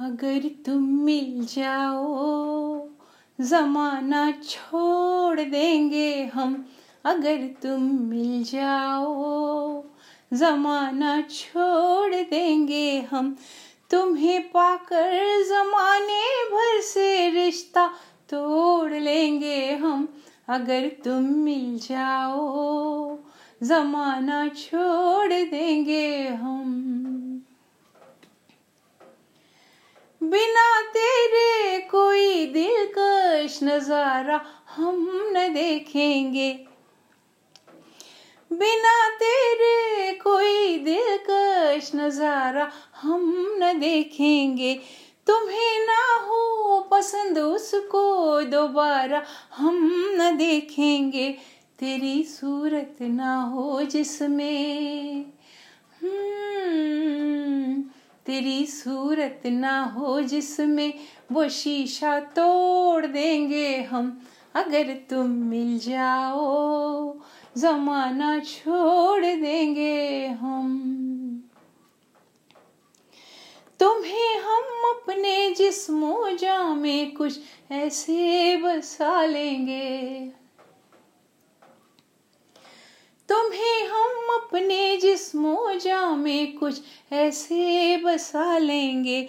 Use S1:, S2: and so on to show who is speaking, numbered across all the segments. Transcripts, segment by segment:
S1: अगर तुम मिल जाओ, जमाना छोड़ देंगे हम। अगर तुम मिल जाओ, जमाना छोड़ देंगे हम। तुम्हें पाकर जमाने भर से रिश्ता तोड़ लेंगे हम। अगर तुम मिल जाओ, जमाना छोड़ देंगे हम बिना तेरे कोई दिलकश नज़ारा हम न देखेंगे। बिना तेरे कोई दिलकश नज़ारा हम न देखेंगे। तुम्हें ना हो पसंद उसको दोबारा हम न देखेंगे। तेरी सूरत ना हो जिसमें हम्म, तेरी सूरत ना हो जिसमें वो शीशा तोड़ देंगे हम। अगर तुम मिल जाओ, जमाना छोड़ देंगे हम। तुम्हें हम अपने जिस्मो जा में कुछ ऐसे बसा लेंगे तुम्हें हम अपने जिस्मो जा में कुछ ऐसे बसा लेंगे।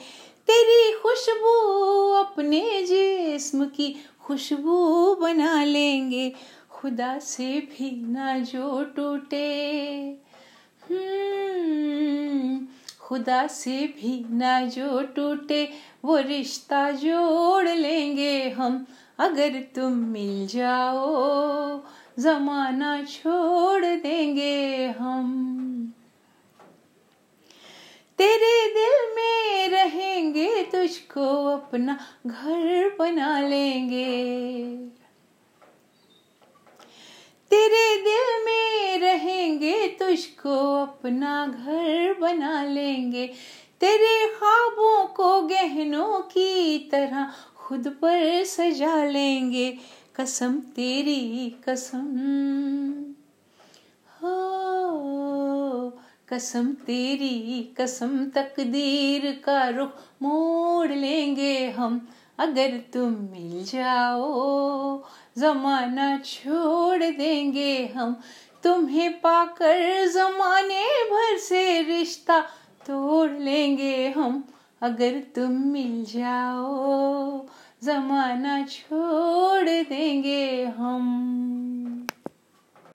S1: तेरी खुशबू अपने जिस्म की खुशबू बना लेंगे। खुदा से भी ना जो टूटे। हम्म, खुदा से भी ना जो टूटे। वो रिश्ता जोड़ लेंगे हम अगर तुम मिल जाओ। जमाना छोड़ देंगे हम। तेरे दिल में रहेंगे तुझको अपना घर बना लेंगे। तेरे दिल में रहेंगे तुझको अपना घर बना लेंगे। तेरे ख्वाबों को गहनों की तरह खुद पर सजा लेंगे। कसम तेरी कसम। हो, कसम तेरी कसम तकदीर का रुख मोड़ लेंगे हम। अगर तुम मिल जाओ, जमाना छोड़ देंगे हम। तुम्हें पाकर जमाने भर से रिश्ता तोड़ लेंगे हम। अगर तुम मिल जाओ जमाना छोड़ देंगे हम।